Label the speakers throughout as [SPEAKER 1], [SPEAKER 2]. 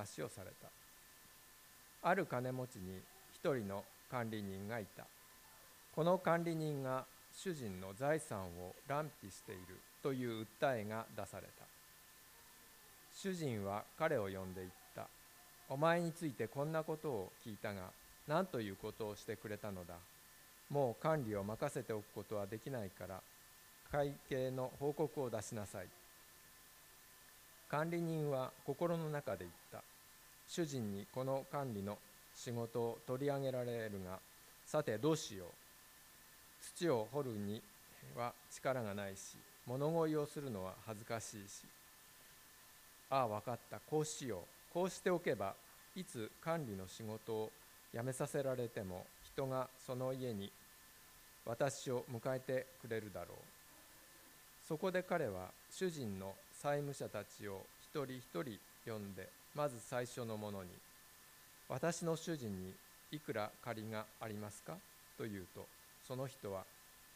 [SPEAKER 1] 話をされた。ある金持ちに一人の管理人がいた。この管理人が主人の財産を乱費しているという訴えが出された。主人は彼を呼んで言った。お前についてこんなことを聞いたが何ということをしてくれたのだ。もう管理を任せておくことはできないから会計の報告を出しなさい。管理人は心の中で言った。主人にこの管理の仕事を取り上げられるがさてどうしよう。土を掘るには力がないし物乞いをするのは恥ずかしいし。ああ分かった。こうしよう。こうしておけばいつ管理の仕事を辞めさせられても人がその家に私を迎えてくれるだろう。そこで彼は主人の債務者たちを一人一人呼んでまず最初のものに「私の主人にいくら借りがありますか?」と言うとその人は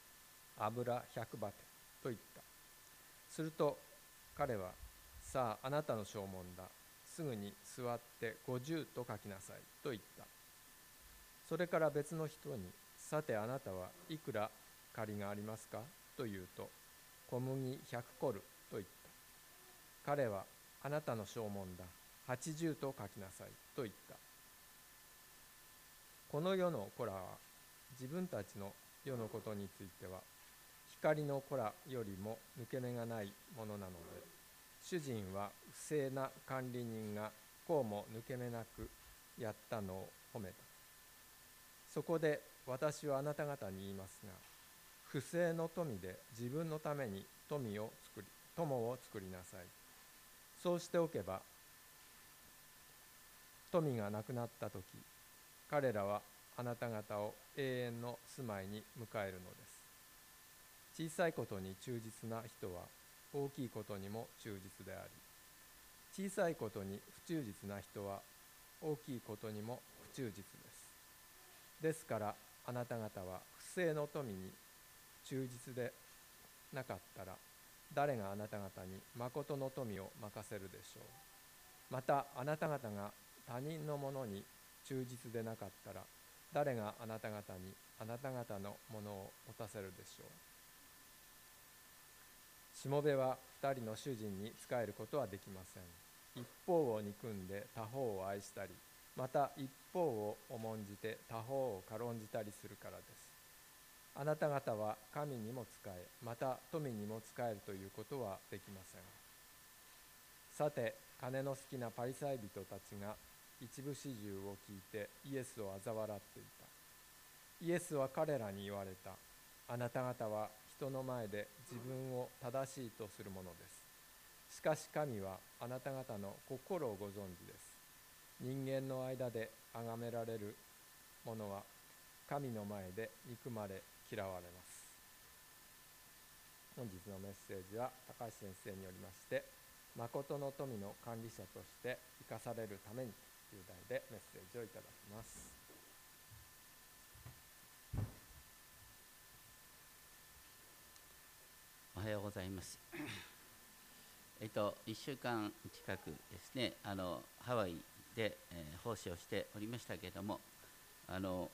[SPEAKER 1] 「油百バテ」と言った。すると彼は「さああなたの証文だ。すぐに座って50と書きなさい」と言った。それから別の人に「さてあなたはいくら借りがありますか?」と言うと「小麦100コル」と言った。彼は「あなたの証文だ。80と書きなさい」と言った。この世の子らは自分たちの世のことについては光の子らよりも抜け目がないものなので主人は不正な管理人がこうも抜け目なくやったのを褒めた。そこで私はあなた方に言いますが不正の富で自分のために富を作り友を作りなさい。そうしておけば富がなくなった時彼らはあなた方を永遠の住まいに迎えるのです。小さいことに忠実な人は大きいことにも忠実であり小さいことに不忠実な人は大きいことにも不忠実です。ですからあなた方は不正の富に忠実でなかったら誰があなた方に誠の富を任せるでしょう。またあなた方が他人のものに忠実でなかったら誰があなた方にあなた方のものを持たせるでしょう。しもべは2人の主人に仕えることはできません。一方を憎んで他方を愛したりまた一方を重んじて他方を軽んじたりするからです。あなた方は神にも仕えまた富にも仕えるということはできません。さて金の好きなパリサイ人たちが一部始終を聞いてイエスを嘲笑っていた。イエスは彼らに言われた。あなた方は人の前で自分を正しいとするものです。しかし神はあなた方の心をご存知です。人間の間で崇められる者は神の前で憎まれ嫌われます。本日のメッセージは高橋先生によりまして誠の富の管理者として生かされるためにという題でメッセージをいただきます。
[SPEAKER 2] おはようございます。えっと1週間近くですねあのハワイで、えー、奉仕をしておりましたけれどもあの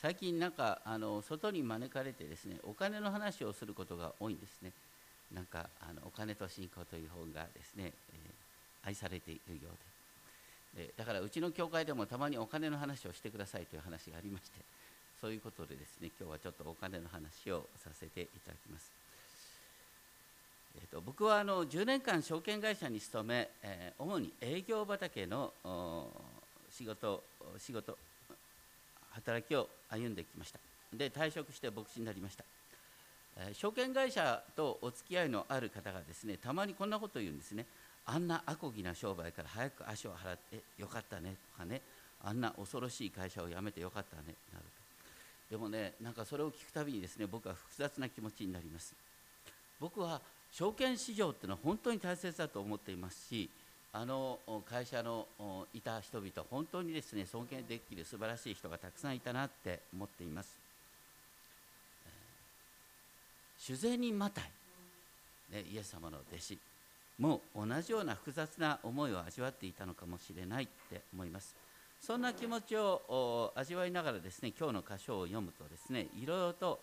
[SPEAKER 2] 最近なんかあの外に招かれてですねお金の話をすることが多いんですね。なんかあのお金と信仰という本がですね、えー、愛されているようで。でだからうちの教会でもたまにお金の話をしてくださいという話がありましてそういうことでですね今日はちょっとお金の話をさせていただきます。えーと、僕はあの10年間証券会社に勤め、えー、主に営業畑の仕事仕事働きを歩んできました。で退職して牧師になりました、え、証券会社とお付き合いのある方がですねたまにこんなことを言うんですね。あんなあこぎな商売から早く足を払ってよかったねとかね。あんな恐ろしい会社を辞めてよかったねなると。でもねなんかそれを聞くたびにですね僕は複雑な気持ちになります。僕は証券市場っていうのは本当に大切だと思っていますしあの会社のいた人々本当にですね尊敬できる素晴らしい人がたくさんいたなって思っています。主税人マタイ、ね、イエス様の弟子。もう同じような複雑な思いを味わっていたのかもしれないって思います。そんな気持ちを味わいながらですね今日の箇所を読むとですねいろいろと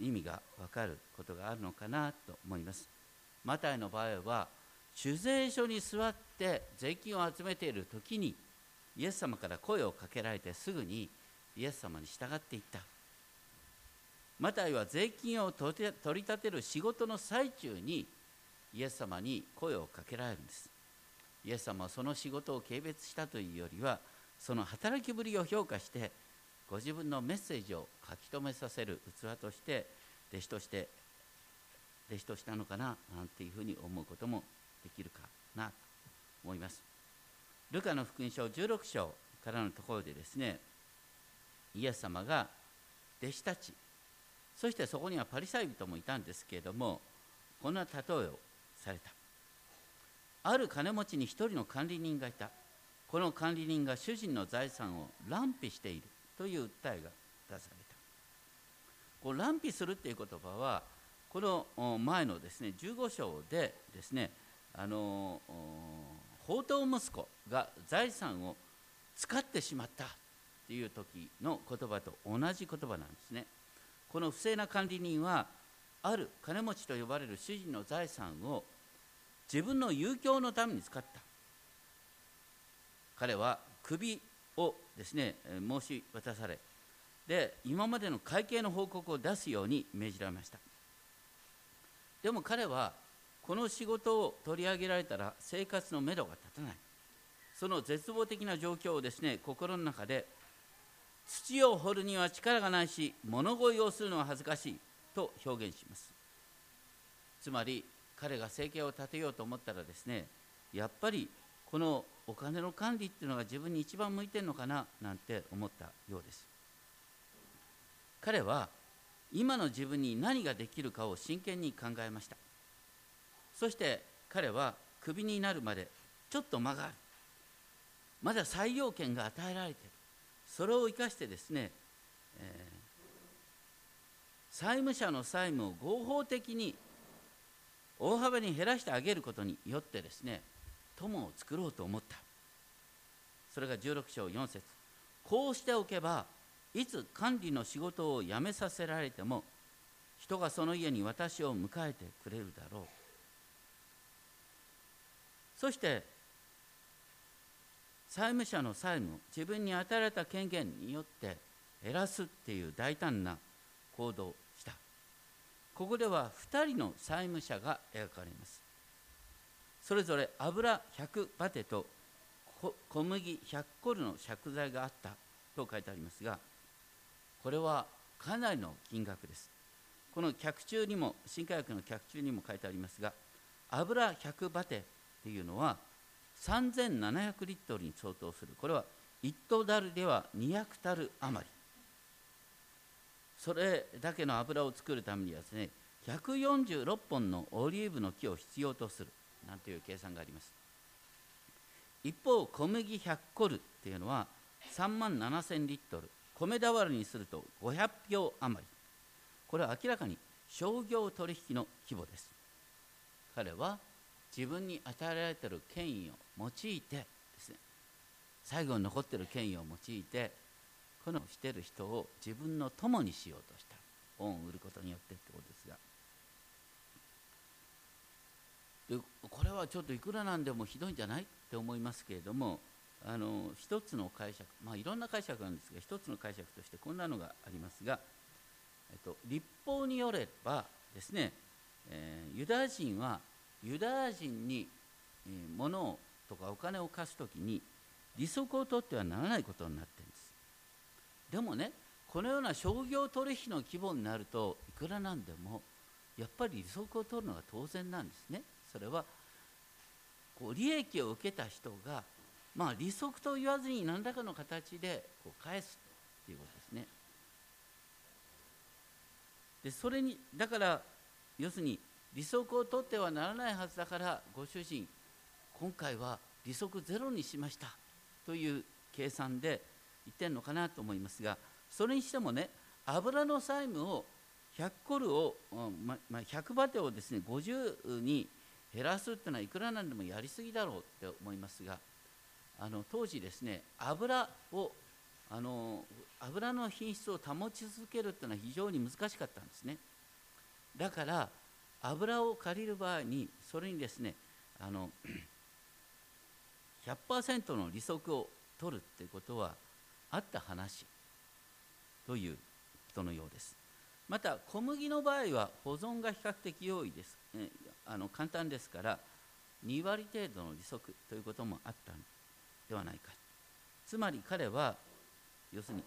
[SPEAKER 2] 意味が分かることがあるのかなと思います。マタイの場合は酒税所に座って税金を集めている時にイエス様から声をかけられてすぐにイエス様に従っていった。マタイは税金を取り立てる仕事の最中にイエス様に声をかけられるんです。イエス様はその仕事を軽蔑したというよりはその働きぶりを評価してご自分のメッセージを書き留めさせる器として弟子として弟子としたのかななんていうふうに思うこともできるかなと思います。ルカの福音書16章からのところでですねイエス様が弟子たちそしてそこにはパリサイ人もいたんですけれどもこんな例えをされた。ある金持ちに一人の管理人がいた。この管理人が主人の財産を乱費している。という訴えが出された。こう乱費するっていう言葉はこの前のですね15章でですねあの宝刀息子が財産を使ってしまったっていう時の言葉と同じ言葉なんですね。この不正な管理人はある金持ちと呼ばれる主人の財産を自分の遊興のために使った。彼は首をですね申し渡されで今までの会計の報告を出すように命じられました。でも彼はこの仕事を取り上げられたら生活のめどが立たない。その絶望的な状況をですね心の中で土を掘るには力がないし物乞いをするのは恥ずかしいと表現します。つまり彼が生計を立てようと思ったらですねやっぱりこのお金の管理っていうのが自分に一番向いてるのかななんて思ったようです。彼は今の自分に何ができるかを真剣に考えました。そして彼はクビになるまでちょっと間がある。まだ採用権が与えられている。それを生かしてですね、えー、債務者の債務を合法的に大幅に減らしてあげることによってですね友を作ろうと思った。それが16章4節。こうしておけばいつ管理の仕事を辞めさせられても人がその家に私を迎えてくれるだろう。そして債務者の債務を自分に与えられた権限によって減らすっていう大胆な行動。ここでは2人の債務者が描かれます。それぞれ油100バテと小麦100コルの借財があったと書いてありますがこれはかなりの金額です。この客中にも新科学の客中にも書いてありますが油100バテっていうのは3700リットルに相当する。これは1トダルでは200タル余り。それだけの油を作るためにはですね146本のオリーブの木を必要とするなんていう計算があります。一方小麦100コルっていうのは3万7000リットル米俵にすると500票余り。これは明らかに商業取引の規模です。彼は自分に与えられている権威を用いてですね最後に残っている権威を用いてこのしてる人を自分の友にしようとした。恩を売ることによってってことですが。でこれはちょっといくらなんでもひどいんじゃないって思いますけれどもあの一つの解釈まあいろんな解釈なんですが一つの解釈としてこんなのがありますが、えっと、立法によればですね、えー、ユダヤ人はユダヤ人に、え、物とかお金を貸す時に利息を取ってはならないことになっているでもねこのような商業取引の規模になるといくらなんでもやっぱり利息を取るのが当然なんですね。それはこう利益を受けた人がまあ利息と言わずに何らかの形でこう返すということですね。でそれにだから要するに利息を取ってはならないはずだからご主人今回は利息ゼロにしましたという計算で言ってるのかなと思いますがそれにしてもね油の債務を100コルを、まま100バテをですね50に減らすっていうのはいくらなんでもやりすぎだろうって思いますがあの当時ですね油をあの油の品質を保ち続けるっていうのは非常に難しかったんですね。だから油を借りる場合にそれにですねあの 100%の利息を取るっていうことはあった話ということのようです。また小麦の場合は保存が比較的容易です、えあの簡単ですから2割程度の利息ということもあったのではないか。つまり彼は要するに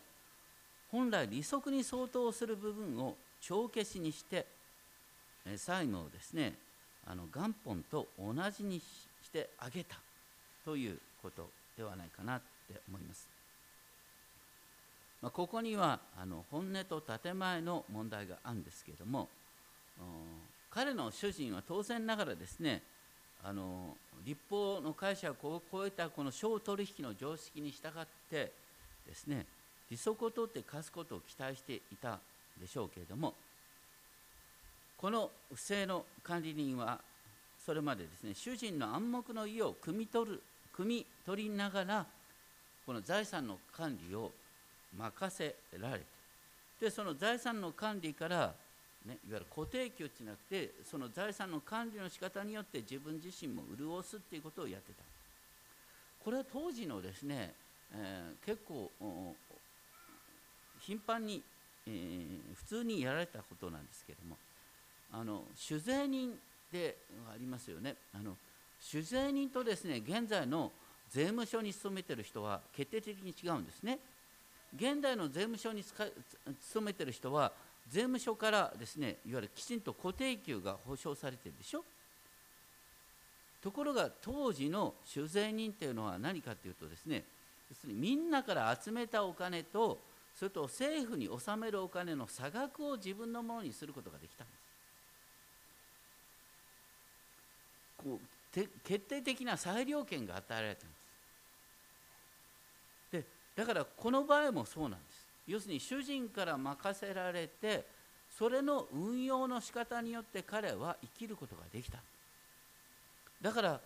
[SPEAKER 2] 本来利息に相当する部分を帳消しにして債務をですねあの元本と同じにしてあげたということではないかなって思います。まあ、ここにはあの本音と建前の問題があるんですけれども彼の主人は当然ながらですねあの立法の会社を超えたこの商取引の常識に従ってですね利息を取って貸すことを期待していたでしょうけれどもこの不正の管理人はそれまでですね主人の暗黙の意を汲み取る汲み取りながらこの財産の管理を任せられて。でその財産の管理からね、いわゆる固定給じゃなくてその財産の管理の仕方によって自分自身も潤すっていうことをやってた。これは当時のですね、えー、結構頻繁に、えー、普通にやられたことなんですけどもあの酒税人でありますよね。あの酒税人とですね現在の税務署に勤めてる人は決定的に違うんですね。現代の税務署に勤めてる人は税務署からですねいわゆるきちんと固定給が保証されてるでしょ？ところが当時の酒税人っていうのは何かっていうとですねみんなから集めたお金とそれと政府に納めるお金の差額を自分のものにすることができたんです。こう決定的な裁量権が与えられたんです。だからこの場合もそうなんです。要するに主人から任せられてそれの運用の仕方によって彼は生きることができた。だから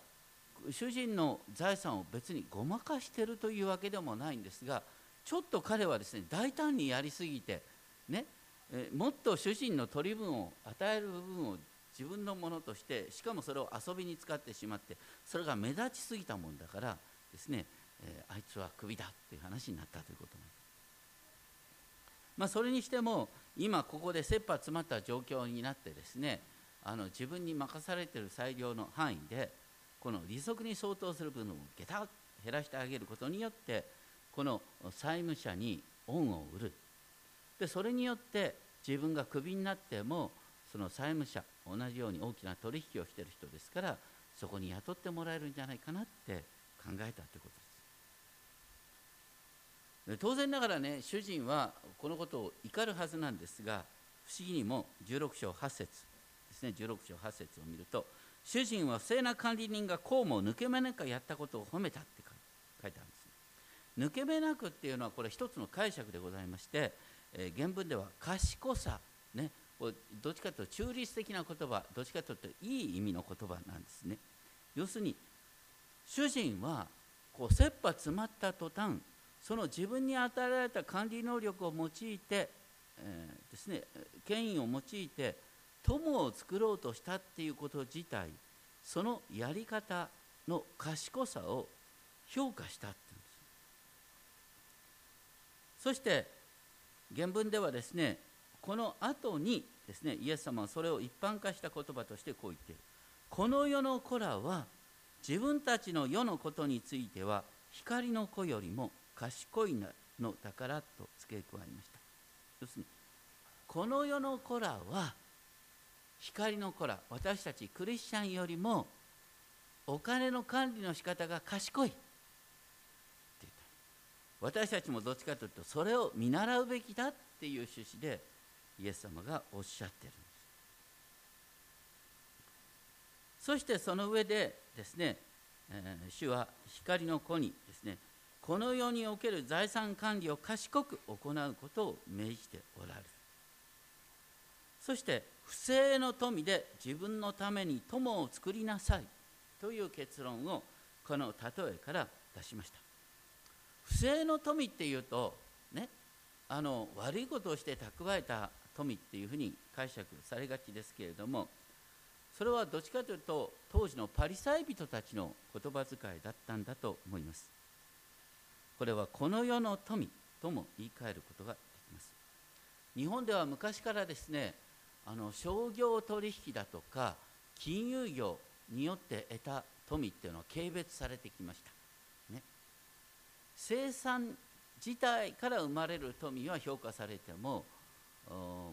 [SPEAKER 2] 主人の財産を別にごまかしてるというわけでもないんですがちょっと彼はですね大胆にやりすぎてねもっと主人の取り分を与える部分を自分のものとしてしかもそれを遊びに使ってしまってそれが目立ちすぎたもんだからですね、えー、あいつはクビだっていう話になったということなんです。まあ、それにしても今ここで切羽詰まった状況になってですねあの自分に任されている裁量の範囲でこの利息に相当する分をゲタッ減らしてあげることによってこの債務者に恩を売るでそれによって自分がクビになってもその債務者同じように大きな取引をしている人ですからそこに雇ってもらえるんじゃないかなって考えたということです当然ながらね主人はこのことを怒るはずなんですが不思議にも16章8節ですね16章8節を見ると主人は不正な管理人がこうも抜け目なくやったことを褒めたって書いてあるんです、抜け目なくっていうのはこれ一つの解釈でございまして、えー、原文では賢さねどっちかというと中立的な言葉どっちかというといい意味の言葉なんですね。要するに主人はこう切羽詰まった途端その自分に与えられた管理能力を用いて、えー、ですね、権威を用いて友を作ろうとしたっていうこと自体そのやり方の賢さを評価したっていうんです。そして原文ではですねこの後にですねイエス様はそれを一般化した言葉としてこう言っている。この世の子らは自分たちの世のことについては光の子よりも賢いのだからと付け加えました。要するにこの世の子らは光の子ら私たちクリスチャンよりもお金の管理の仕方が賢いって言った。私たちもどっちかというとそれを見習うべきだっていう趣旨でイエス様がおっしゃってるんです。そしてその上でですね、えー、主は光の子にですねこの世における財産管理を賢く行うことを命じておられる。そして不正の富で自分のために友を作りなさいという結論をこの例えから出しました。不正の富っていうとねあの悪いことをして蓄えた富っていうふうに解釈されがちですけれどもそれはどっちかというと当時のパリサイ人たちの言葉遣いだったんだと思います。これはこの世の富とも言い換えることができます。日本では昔からですねあの商業取引だとか金融業によって得た富っていうのは軽蔑されてきました、ね、生産自体から生まれる富は評価されても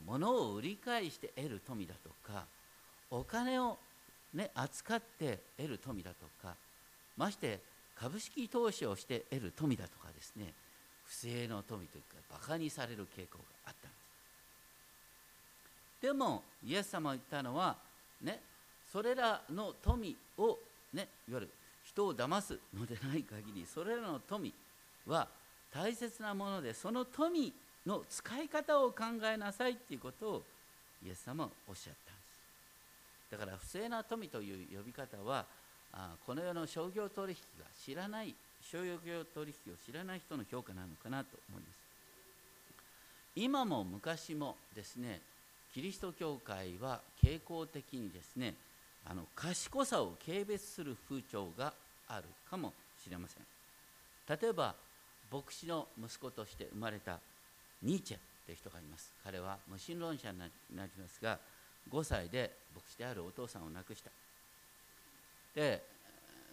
[SPEAKER 2] 物を売り買いして得る富だとかお金を、ね、扱って得る富だとかまして株式投資をして得る富だとかですね不正の富というかバカにされる傾向があったんです。でもイエス様が言ったのはねそれらの富をねいわゆる人を騙すのでない限りそれらの富は大切なものでその富の使い方を考えなさいっていうことをイエス様はおっしゃったんです。だから不正な富という呼び方はあこの世の商業取引が知らない商業取引を知らない人の評価なのかなと思います。今も昔もですねキリスト教会は傾向的にですねあの賢さを軽蔑する風潮があるかもしれません。例えば牧師の息子として生まれたニーチェという人がいます。彼は無神論者になりますが5歳で牧師であるお父さんを亡くした。で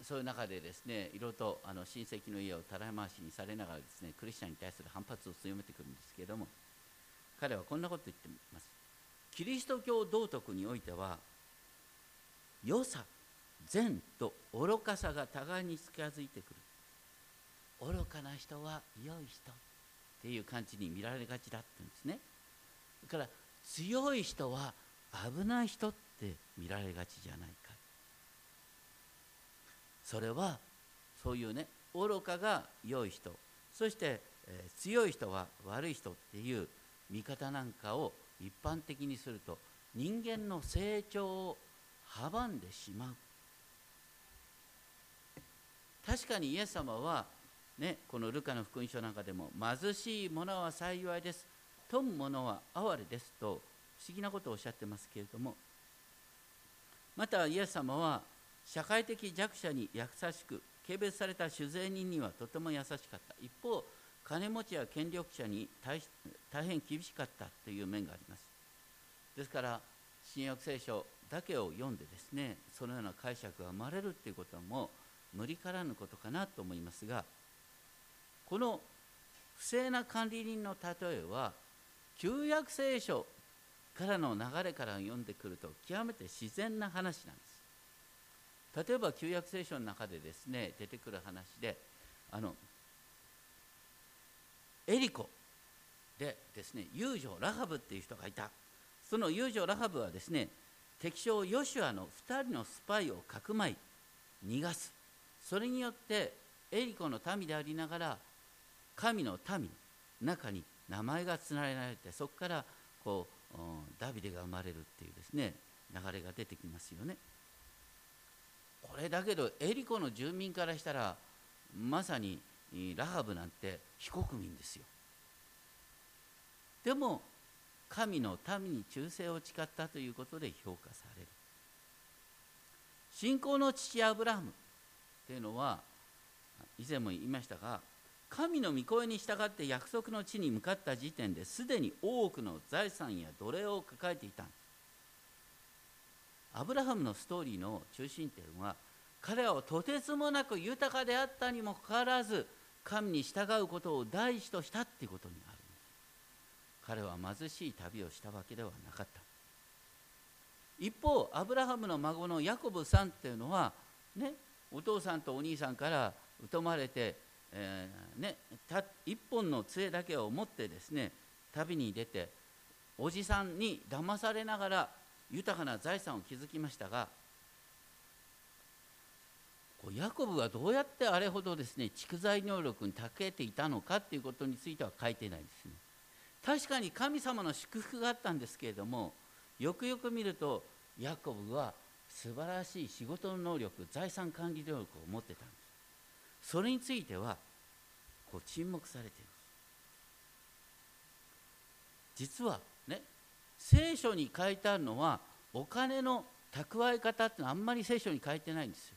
[SPEAKER 2] そういう中でですねいろいろとあの親戚の家をたらい回しにされながらですねクリスチャンに対する反発を強めてくるんですけれども彼はこんなこと言ってます。キリスト教道徳においては良さ善と愚かさが互いに近づいてくる。愚かな人は良い人。っていう感じに見られがちだって言うんですね。だから強い人は危ない人って見られがちじゃないか。それはそういうね愚かが良い人そして、えー、強い人は悪い人っていう見方なんかを一般的にすると人間の成長を阻んでしまう。確かにイエス様はね、このルカの福音書なんかでも貧しい者は幸いです。富む者は哀れですと不思議なことをおっしゃってますけれどもまたイエス様は社会的弱者に優しく軽蔑された酒税人にはとても優しかった。一方金持ちや権力者に大変厳しかったという面があります。ですから新約聖書だけを読んでですねそのような解釈が生まれるということはもう無理からぬことかなと思いますがこの不正な管理人の例えは旧約聖書からの流れから読んでくると極めて自然な話なんです。例えば旧約聖書の中でですね出てくる話であのエリコでですね遊女ラハブっていう人がいたその遊女ラハブはですね敵将ヨシュアの2人のスパイをかくまい逃がすそれによってエリコの民でありながら神の民の中に名前がつなげられてそこからこうダビデが生まれるっていうですね流れが出てきますよね。これだけどエリコの住民からしたらまさにラハブなんて非国民ですよ。でも神の民に忠誠を誓ったということで評価される。信仰の父アブラハムっていうのは以前も言いましたが神の御声に従って約束の地に向かった時点ですでに多くの財産や奴隷を抱えていたアブラハムのストーリーの中心点は彼はとてつもなく豊かであったにもかかわらず神に従うことを第一としたっていうことにある。彼は貧しい旅をしたわけではなかった。一方アブラハムの孫のヤコブさんっていうのはねお父さんとお兄さんから疎まれてえー、ね、た一本の杖だけを持ってですね旅に出ておじさんに騙されながら豊かな財産を築きましたがヤコブはどうやってあれほどですね蓄財能力に長けていたのかっていうことについては書いてないですね。確かに神様の祝福があったんですけれどもよくよく見るとヤコブは素晴らしい仕事の能力財産管理能力を持ってたんです。それについてはこう沈黙されています。実は聖書に書いてあるのはお金の蓄え方ってのはあんまり聖書に書いてないんですよ。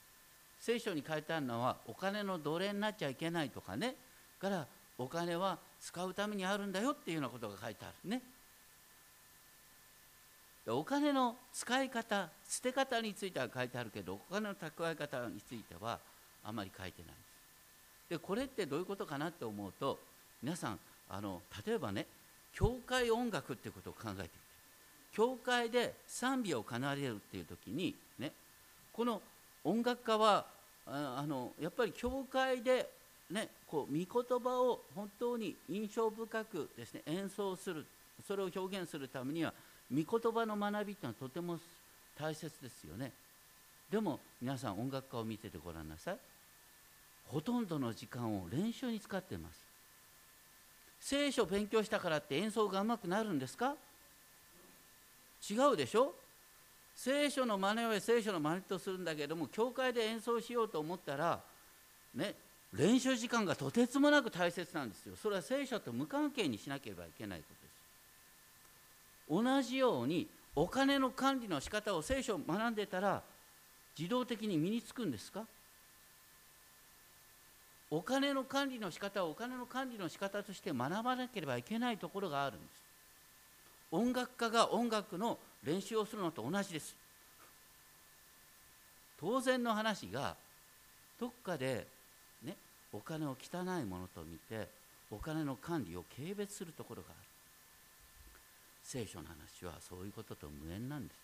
[SPEAKER 2] 聖書に書いてあるのはお金の奴隷になっちゃいけないとかね。からお金は使うためにあるんだよっていうようなことが書いてあるね。お金の使い方捨て方については書いてあるけどお金の蓄え方についてはあまり書いてないででこれってどういうことかなって思うと皆さんあの例えばね教会音楽っていうことを考えてみて。教会で賛美を奏でるっていう時にねこの音楽家はあのやっぱり教会でねこう御言葉を本当に印象深くですね演奏するそれを表現するためには御言葉の学びっていうのはとても大切ですよね。でも皆さん音楽家を見ててごらんなさい。ほとんどの時間を練習に使ってます。聖書を勉強したからって演奏がうまくなるんですか？違うでしょ？聖書の真似は聖書の真似とするんだけども教会で演奏しようと思ったらね練習時間がとてつもなく大切なんですよ。それは聖書と無関係にしなければいけないことです。同じようにお金の管理の仕方を聖書を学んでたら自動的に身につくんですか？お金の管理の仕方をお金の管理の仕方として学ばなければいけないところがあるんです。音楽家が音楽の練習をするのと同じです。当然の話がどっかでねお金を汚いものと見てお金の管理を軽蔑するところがある。聖書の話はそういうことと無縁なんです。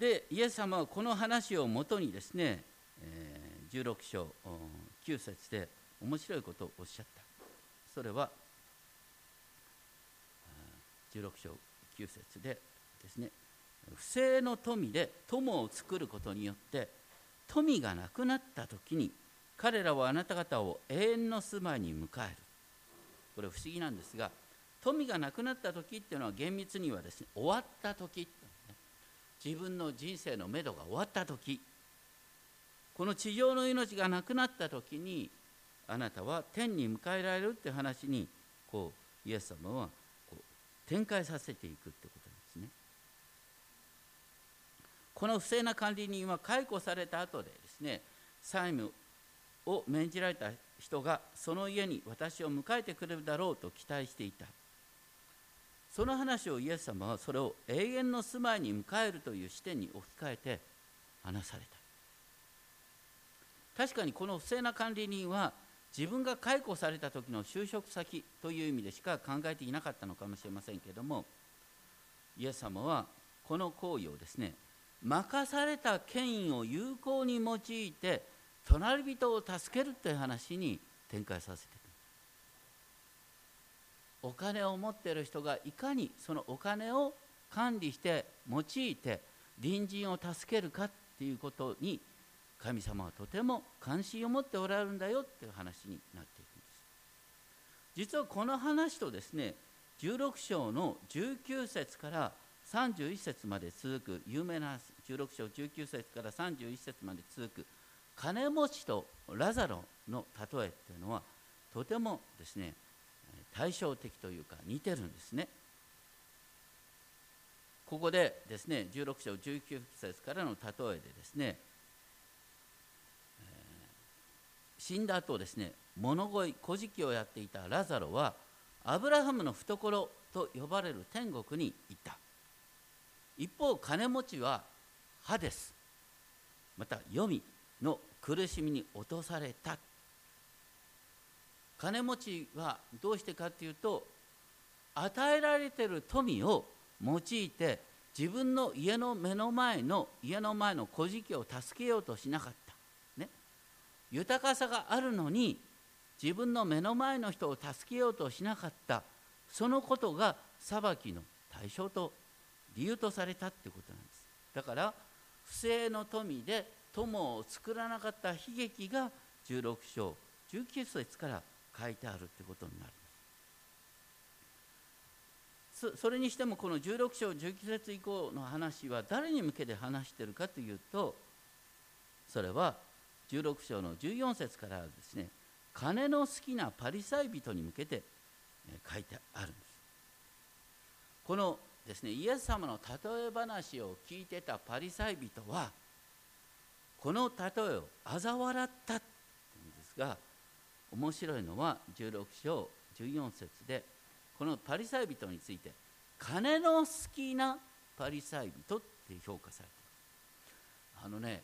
[SPEAKER 2] でイエス様はこの話をもとにですね、えー、16章9節で面白いことをおっしゃった。それは16章9節でですね不正の富で友を作ることによって富がなくなった時に彼らはあなた方を永遠の住まいに迎える。これ不思議なんですが富がなくなった時っていうのは厳密にはですね終わった時、自分の人生のめどが終わった時。この地上の命がなくなった時にあなたは天に迎えられるって話にこうイエス様は展開させていくってことですね。この不正な管理人は解雇された後でですね債務を命じられた人がその家に私を迎えてくれるだろうと期待していたその話をイエス様はそれを永遠の住まいに迎えるという視点に置き換えて話された確かにこの不正な管理人は自分が解雇された時の就職先という意味でしか考えていなかったのかもしれませんけれどもイエス様はこの行為をですね任された権威を有効に用いて隣人を助けるという話に展開させてお金を持っている人がいかにそのお金を管理して用いて隣人を助けるかっていうことに神様はとても関心を持っておられるんだよっていう話になっていくんです。実はこの話とですね16章の19節から31節まで続く有名な16章19節から31節まで続く金持ちとラザロの例えっていうのはとてもですね対照的というか似てるんですね。ここでですね16章19節からの例えでですね死んだ後ですね物乞い小じをやっていたラザロはアブラハムの懐と呼ばれる天国に行った。一方金持ちは歯ですまた黄泉の苦しみに落とされた。金持ちはどうしてかっていうと与えられてる富を用いて自分の家の目の前の家の前の小じを助けようとしなかった。豊かさがあるのに自分の目の前の人を助けようとしなかったそのことが裁きの対象と理由とされたってことなんです。だから不正の富で友を作らなかった悲劇が16章19節から書いてあるってことになるそれにしてもこの16章19節以降の話は誰に向けて話してるかというとそれは16章の14節からですね金の好きなパリサイ人に向けて書いてあるんです。このですねイエス様の例え話を聞いてたパリサイ人はこの例えを嘲笑ったんですが面白いのは16章14節でこのパリサイ人について金の好きなパリサイ人って評価されてるあのね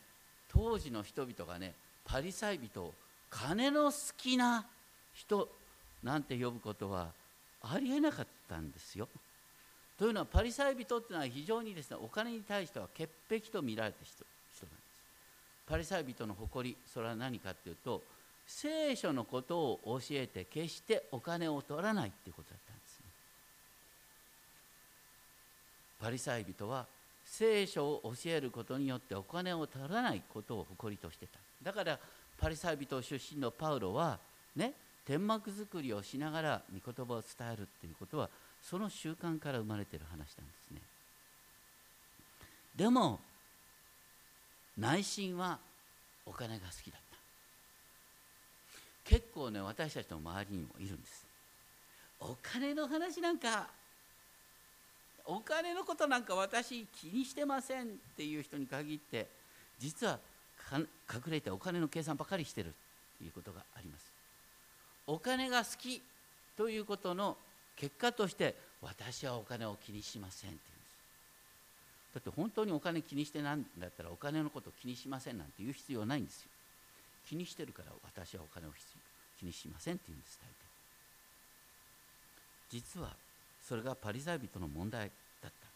[SPEAKER 2] 当時の人々がねパリサイ人を金の好きな人なんて呼ぶことはありえなかったんですよ。というのはパリサイ人っていうのは非常にですねお金に対しては潔癖と見られた人人なんです。パリサイ人の誇りそれは何かっていうと聖書のことを教えて決してお金を取らないっていうことだったんですね。パリサイ人は聖書を教えることによってお金を取らないことを誇りとしてた。だからパリサイ人出身のパウロはね天幕作りをしながら御言葉を伝えるっていうことはその習慣から生まれてる話なんですね。でも内心はお金が好きだった。結構ね私たちの周りにもいるんです。お金の話なんかお金のことなんか私気にしてませんっていう人に限って実は隠れてお金の計算ばかりしてるということがあります。お金が好きということの結果として私はお金を気にしませんって言うんです。だって本当にお金気にしてなんだったらお金のこと気にしませんなんて言う必要ないんですよ。気にしてるから私はお金を気にしませんって言うんです大体実はそれがパリサイ人の問題だった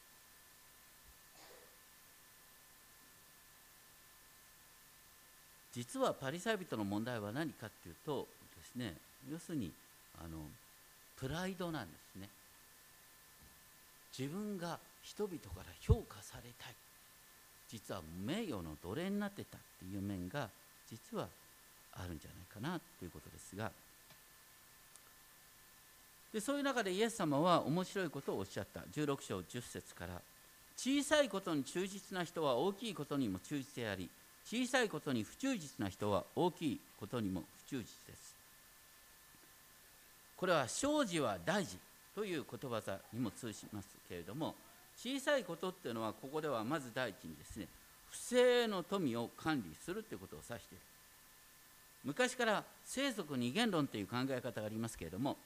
[SPEAKER 2] 実はパリサイ人の問題は何かっていうとですね要するにあのプライドなんですね。自分が人々から評価されたい。実は名誉の奴隷になってたっていう面が実はあるんじゃないかなということですが。でそういう中でイエス様は面白いことをおっしゃった。16章10節から小さいことに忠実な人は大きいことにも忠実であり小さいことに不忠実な人は大きいことにも不忠実です。これは生じは大事という言葉にも通しますけれども小さいことっていうのはここではまず第一にですね不正の富を管理するということを指している。昔から生族二元論という考え方がありますけれども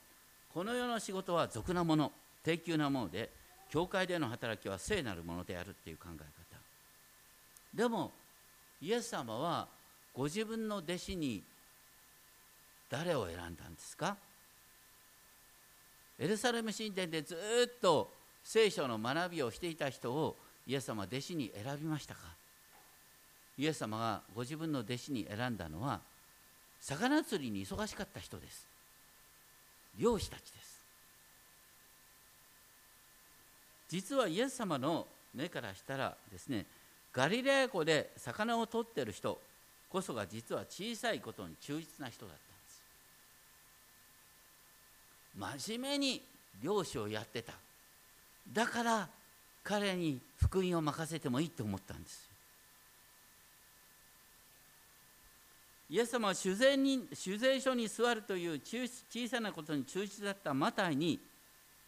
[SPEAKER 2] この世の仕事は俗なもの低級なもので教会での働きは聖なるものであるっていう考え方。でもイエス様はご自分の弟子に誰を選んだんですか？エルサレム神殿でずっと聖書の学びをしていた人をイエス様は弟子に選びましたか？イエス様がご自分の弟子に選んだのは魚釣りに忙しかった人です。漁師たちです。実はイエス様の目からしたらですねガリレア湖で魚を取ってる人こそが実は小さいことに忠実な人だったんです。真面目に漁師をやってた。だから彼に福音を任せてもいいと思ったんですイエス様は酒税に酒税所に座るという小さなことに忠実だったマタイに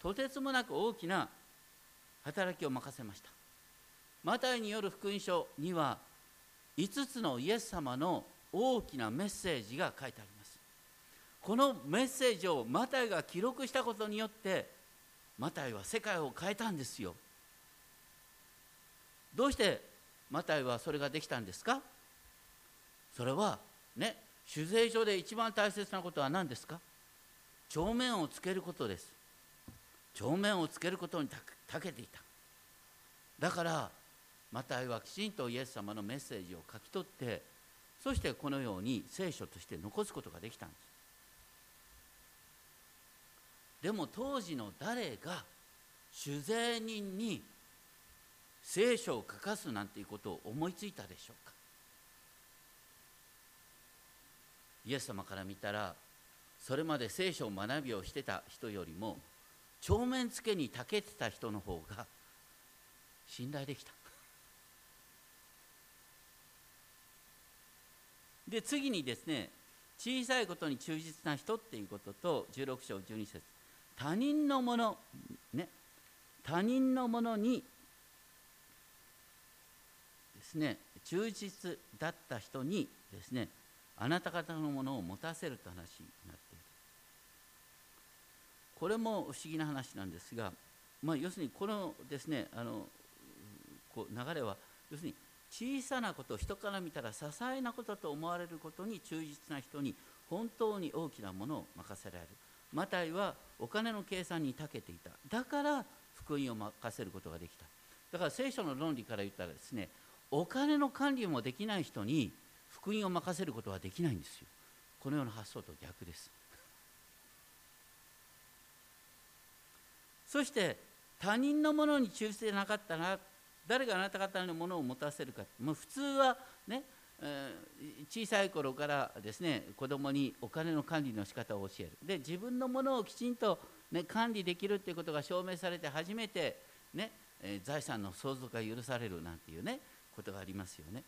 [SPEAKER 2] とてつもなく大きな働きを任せました。マタイによる福音書には5つのイエス様の大きなメッセージが書いてあります。このメッセージをマタイが記録したことによってマタイは世界を変えたんですよ。どうしてマタイはそれができたんですか？それはね酒税所で一番大切なことは何ですか？帳面をつけることです。帳面をつけることにたけていた。だからマタイはきちんとイエス様のメッセージを書き取ってそしてこのように聖書として残すことができたんです。でも当時の誰が酒税人に聖書を書かすなんていうことを思いついたでしょうか？イエス様から見たらそれまで聖書を学びをしてた人よりも帳面付けに長けてた人の方が信頼できた。で次にですね小さいことに忠実な人っていうことと16章12節他人のものね他人のものにですね忠実だった人にですねあなた方のものを持たせると話になっている。これも不思議な話なんですが、まあ、要するにこのですねあのこう流れは要するに小さなこと人から見たら些細なことと思われることに忠実な人に本当に大きなものを任せられる。マタイはお金の計算に長けていた。だから福音を任せることができた。だから聖書の論理から言ったらですねお金の管理もできない人に福音を任せることはできないんですよ。このような発想と逆です。そして他人のものに忠実でなかったら誰があなた方のものを持たせるか。もう普通はね、えー、小さい頃からですね子供にお金の管理の仕方を教える。で自分のものをきちんと、ね、管理できるっていうことが証明されて初めて、ねえー、財産の相続が許されるなんていうねことがありますよね。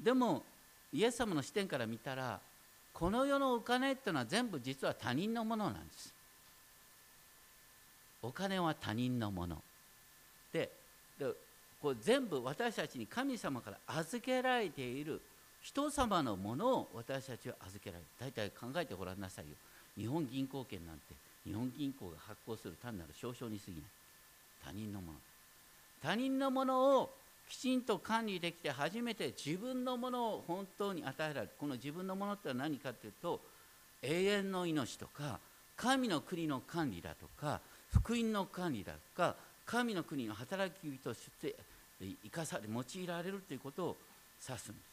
[SPEAKER 2] でもイエス様の視点から見たらこの世のお金っていうのは全部実は他人のものなんです。お金は他人のもの。でこう全部私たちに神様から預けられている人様のものを私たちは預けられる。大体考えてごらんなさいよ。日本銀行券なんて日本銀行が発行する単なる証書に過ぎない。他人のもの。他人のものをきちんと管理できて初めて自分のものを本当に与えられる。この自分のものって何かっていうと永遠の命とか神の国の管理だとか福音の管理だとか神の国の働き人として生かされ用いられるということを指すんです。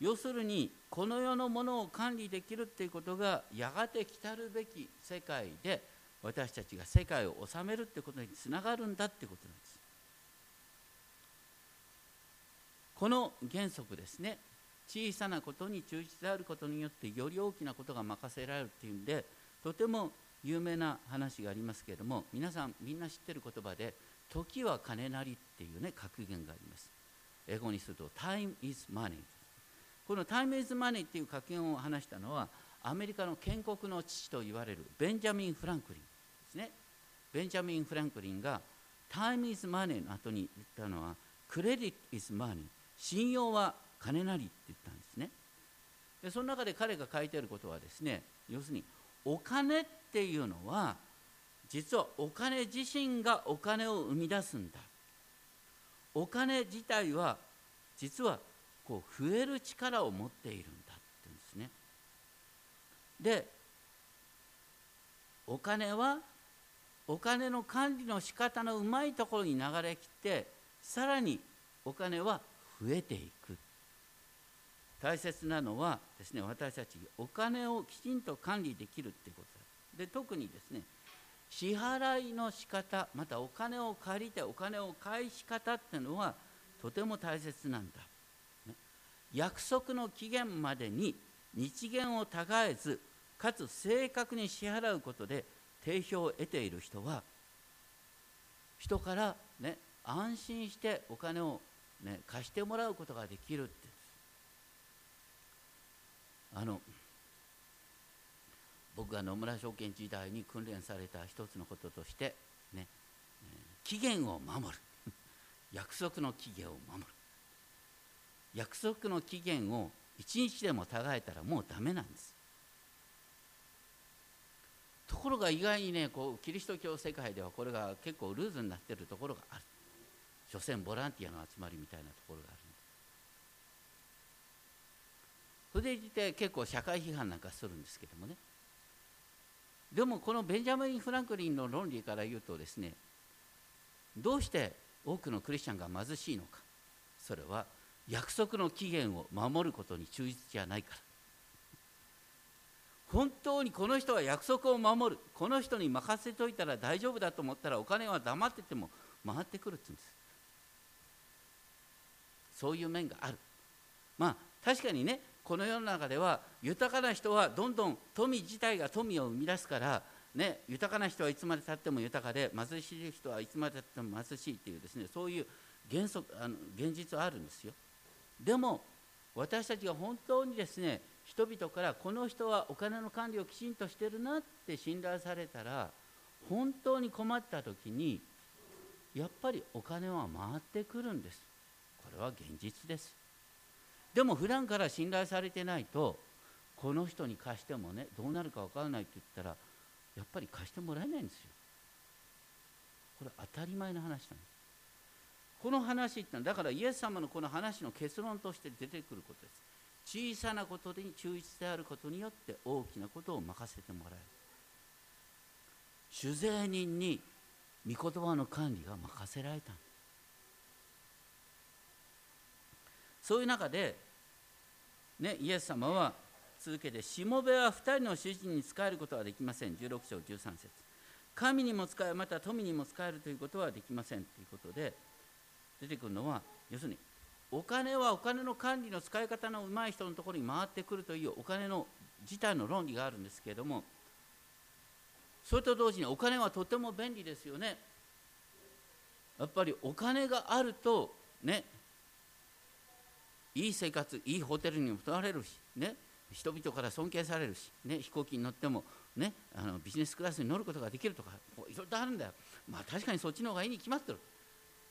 [SPEAKER 2] 要するにこの世のものを管理できるということがやがて来たるべき世界で私たちが世界を治めるってことにつながるんだってことなんです。この原則ですね。小さなことに忠実であることによってより大きなことが任せられるっていうんでとても有名な話がありますけれども皆さんみんな知ってる言葉で「時は金なり」っていうね格言があります。英語にすると「Time is money」この「Time is money」っていう格言を話したのはアメリカの建国の父と言われるベンジャミン・フランクリンですね。ベンジャミン・フランクリンが「Time is money」の後に言ったのは「Credit is money」信用は金なりって言ったんですね。でその中で彼が書いてあることはですね要するにお金ってていうのは実はお金自身がお金を生み出すんだ。お金自体は実はこう増える力を持っているんだって言うんですね。でお金はお金の管理の仕方のうまいところに流れきってさらにお金は増えていく。大切なのはですね私たちお金をきちんと管理できるっていうことで特にですね支払いの仕方またお金を借りてお金を返し方っていうのはとても大切なんだ、ね、約束の期限までに日限をたがえずかつ正確に支払うことで定評を得ている人は人からね安心してお金を、ね、貸してもらうことができるって。あの僕が野村証券時代に訓練された一つのこととしてね期限を守る。約束の期限を守る。約束の期限を一日でもたがえたらもうダメなんです。ところが意外にねこうキリスト教世界ではこれが結構ルーズになってるところがある。所詮ボランティアの集まりみたいなところがあるそれでいて結構社会批判なんかするんですけどもね。でもこのベンジャミン・フランクリンの論理から言うとですねどうして多くのクリスチャンが貧しいのか。それは約束の期限を守ることに忠実じゃないから。本当にこの人は約束を守る。この人に任せといたら大丈夫だと思ったらお金は黙ってても回ってくるって言うんです。そういう面がある。まあ確かにねこの世の中では豊かな人はどんどん富自体が富を生み出すからね、豊かな人はいつまでたっても豊かで貧しい人はいつまでたっても貧しいっていうですねそういう原則あの現実はあるんですよ。でも私たちが本当にですね人々からこの人はお金の管理をきちんとしてるなって信頼されたら本当に困った時にやっぱりお金は回ってくるんです。これは現実です。でも普段から信頼されてないとこの人に貸してもねどうなるか分からないって言ったらやっぱり貸してもらえないんですよ。これ当たり前の話なんですこの話ってのはだからイエス様のこの話の結論として出てくることです。小さなことに忠実であることによって大きなことを任せてもらえる。酒税人に御言葉の管理が任せられたそういう中で、ね、イエス様は続けて、しもべは2人の主人に仕えることはできません。16章13節神にも使え、また富にも使えるということはできませんということで、出てくるのは、要するに、お金はお金の管理の使い方のうまい人のところに回ってくるというお金の自体の論理があるんですけれども、それと同時にお金はとても便利ですよね。やっぱりお金があると、ね、いい生活、いいホテルにも泊まれるし、ね、人々から尊敬されるし、ね、飛行機に乗っても、ね、あのビジネスクラスに乗ることができるとかいろいろあるんだよ、まあ、確かにそっちの方がいいに決まってる。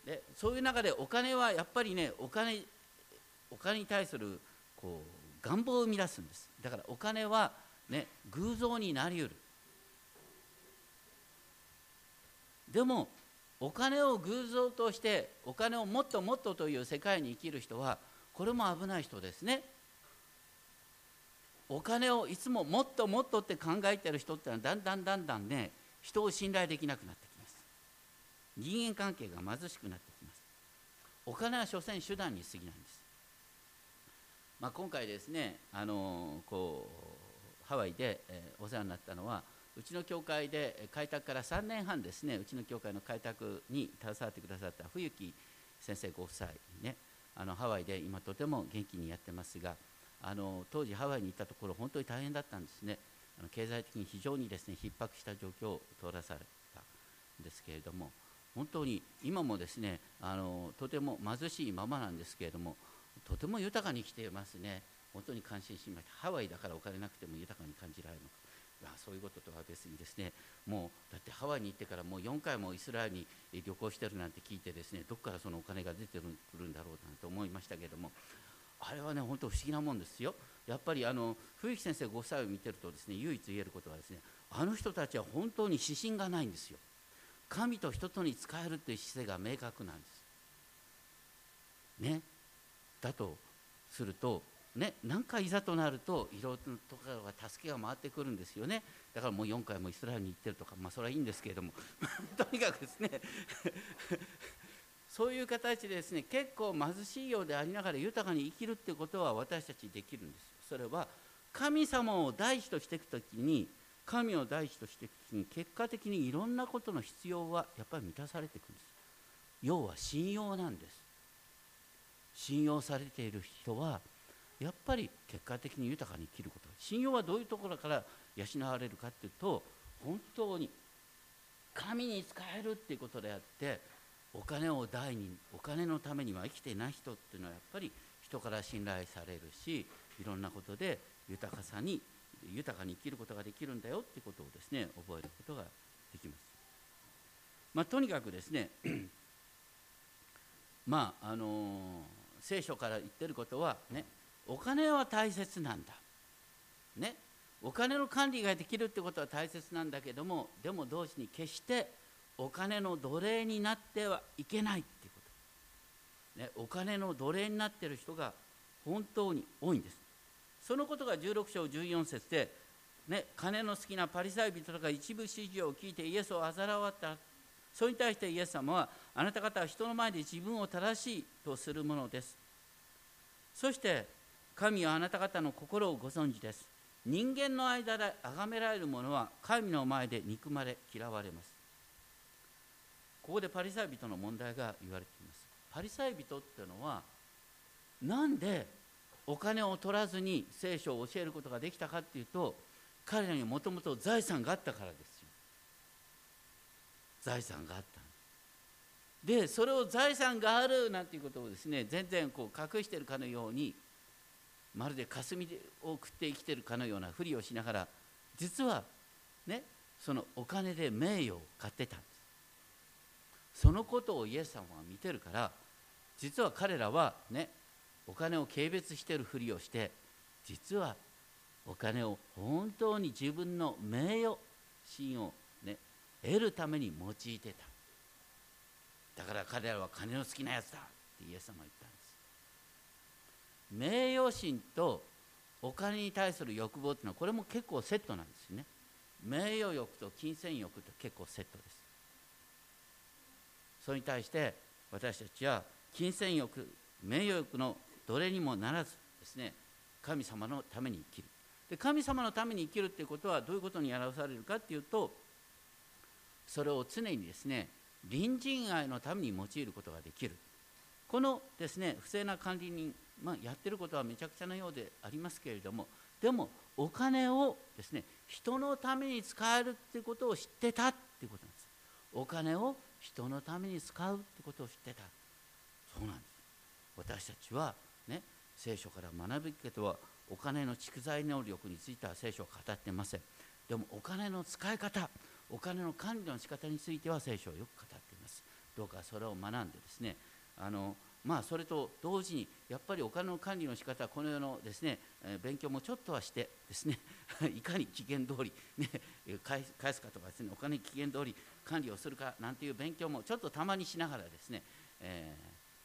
[SPEAKER 2] でそういう中でお金はやっぱりねお金お金に対するこう願望を生み出すんです。だからお金は、ね、偶像になりうる。でもお金を偶像としてお金をもっともっとという世界に生きる人はこれも危ない人ですね。お金をいつももっともっとって考えてる人ってのはだんだんだんだんね人を信頼できなくなってきます。人間関係が貧しくなってきます。お金は所詮手段に過ぎないんです、まあ、今回ですねあのこうハワイで、え、お世話になったのはうちの教会で開拓から3年半ですねうちの教会の開拓に携わってくださった冬木先生ご夫妻ね。あのハワイで今とても元気にやってますがあの当時ハワイに行ったところ本当に大変だったんですね。あの経済的に非常にですね逼迫した状況を通らされたんですけれども本当に今もですねあのとても貧しいままなんですけれどもとても豊かに生きていますね。本当に感心しました。ハワイだからお金なくても豊かに感じられるのか、そういうこととは別にですねもうだってハワイに行ってからもう4回もイスラエルに旅行してるなんて聞いてですねどこからそのお金が出てくるんだろうなんて思いましたけれどもあれはね本当不思議なもんですよ。やっぱりあの冬木先生ご夫妻を見てるとですね唯一言えることはですねあの人たちは本当に指針がないんですよ。神と人とに使えるという姿勢が明確なんです。ね。だとするとね、何かいざとなるといろいろとかが助けが回ってくるんですよね。だからもう4回もイスラエルに行ってるとかまあそれはいいんですけれども。とにかくですね。そういう形でですね結構貧しいようでありながら豊かに生きるっていうことは私たちできるんですそれは神様を第一としていく時に神を第一としていく時に結果的にいろんなことの必要はやっぱり満たされていくんです。要は信用なんです。信用されている人はやっぱり結果的に豊かに生きること信用はどういうところから養われるかっていうと本当に神に使えるっていうことであってお金を大にお金のためには生きてない人っていうのはやっぱり人から信頼されるしいろんなことで豊かさに豊かに生きることができるんだよっていうことをですね覚えることができます。まあ、とにかくですね まああのー、聖書から言ってることはねお金は大切なんだ。ね。お金の管理ができるってことは大切なんだけどもでも同時に決してお金の奴隷になってはいけないっていうこと、ね、お金の奴隷になってる人が本当に多いんです。そのことが16章14節で、ね、金の好きなパリサイ人とか一部指示を聞いてイエスをあざらわった。それに対してイエス様はあなた方は人の前で自分を正しいとするものです。そして神はあなた方の心をご存知です。人間の間で崇められる者は神の前で憎まれ嫌われます。ここでパリサイ人の問題が言われています。パリサイ人っていうのはなんでお金を取らずに聖書を教えることができたかっていうと彼らにもともと財産があったからですよ。財産があったでそれを財産があるなんていうことをですね全然こう隠してるかのようにまるで霞を食って生きてるかのようなふりをしながら実はねそのお金で名誉を買ってたんです。そのことをイエス様は見てるから実は彼らはねお金を軽蔑してるふりをして実はお金を本当に自分の名誉心をね得るために用いてた。だから彼らは金の好きなやつだってイエス様は言った。名誉心とお金に対する欲望っていうのはこれも結構セットなんですよね。名誉欲と金銭欲って結構セットです。それに対して私たちは金銭欲名誉欲のどれにもならずですね神様のために生きる。で神様のために生きるっていうことはどういうことに表されるかっていうとそれを常にですね隣人愛のために用いることができる。このですね不正な管理人、まあ、やってることはめちゃくちゃなようでありますけれどもでもお金をですね人のために使えるっていうことを知ってたっていうことなんです。お金を人のために使うってことを知ってた。そうなんです。私たちはね聖書から学ぶけどお金の蓄財能力については聖書は語ってません。でもお金の使い方お金の管理の仕方については聖書をよく語っています。どうかそれを学んでですねあのまあそれと同時にやっぱりお金の管理の仕方この世のですね勉強もちょっとはしてですね いかに期限通り、ね、返すかとかですねお金期限通り管理をするかなんていう勉強もちょっとたまにしながらですね、え、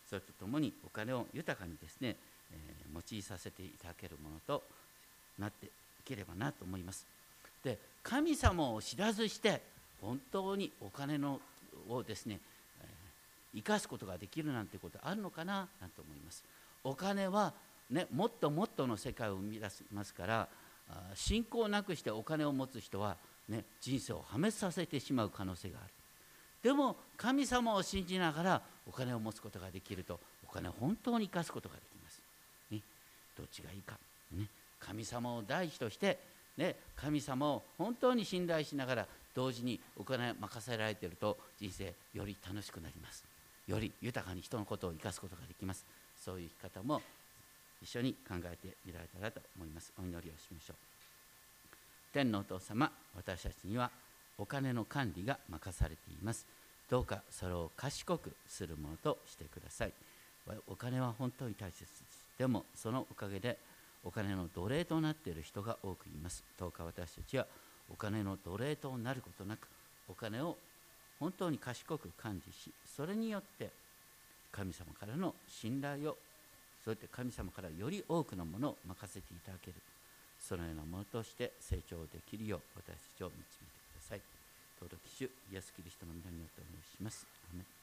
[SPEAKER 2] それとともにお金を豊かにですね、え、用いさせていただけるものとなっていければなと思います。で神様を知らずして本当にお金のをですね生かすことができるなんてことあるのかななんて思います。お金はねもっともっとの世界を生み出しますから信仰なくしてお金を持つ人は、ね、人生を破滅させてしまう可能性がある。でも神様を信じながらお金を持つことができるとお金を本当に生かすことができます、ね、どっちがいいか、ね、神様を第一としてね、神様を本当に信頼しながら同時にお金任せられていると人生より楽しくなります。より豊かに人のことを生かすことができます。そういう生き方も一緒に考えてみられたらと思います。お祈りをしましょう。天のお父様私たちにはお金の管理が任されています。どうかそれを賢くするものとしてください。お金は本当に大切ですでもそのおかげでお金の奴隷となっている人が多くいます。どうか私たちはお金の奴隷となることなくお金を本当に賢く管理しそれによって神様からの信頼をそうやって神様からより多くのものを任せていただけるそのようなものとして成長できるよう私たちを導いてください。登録主イエス・キリストの皆によってお願いします。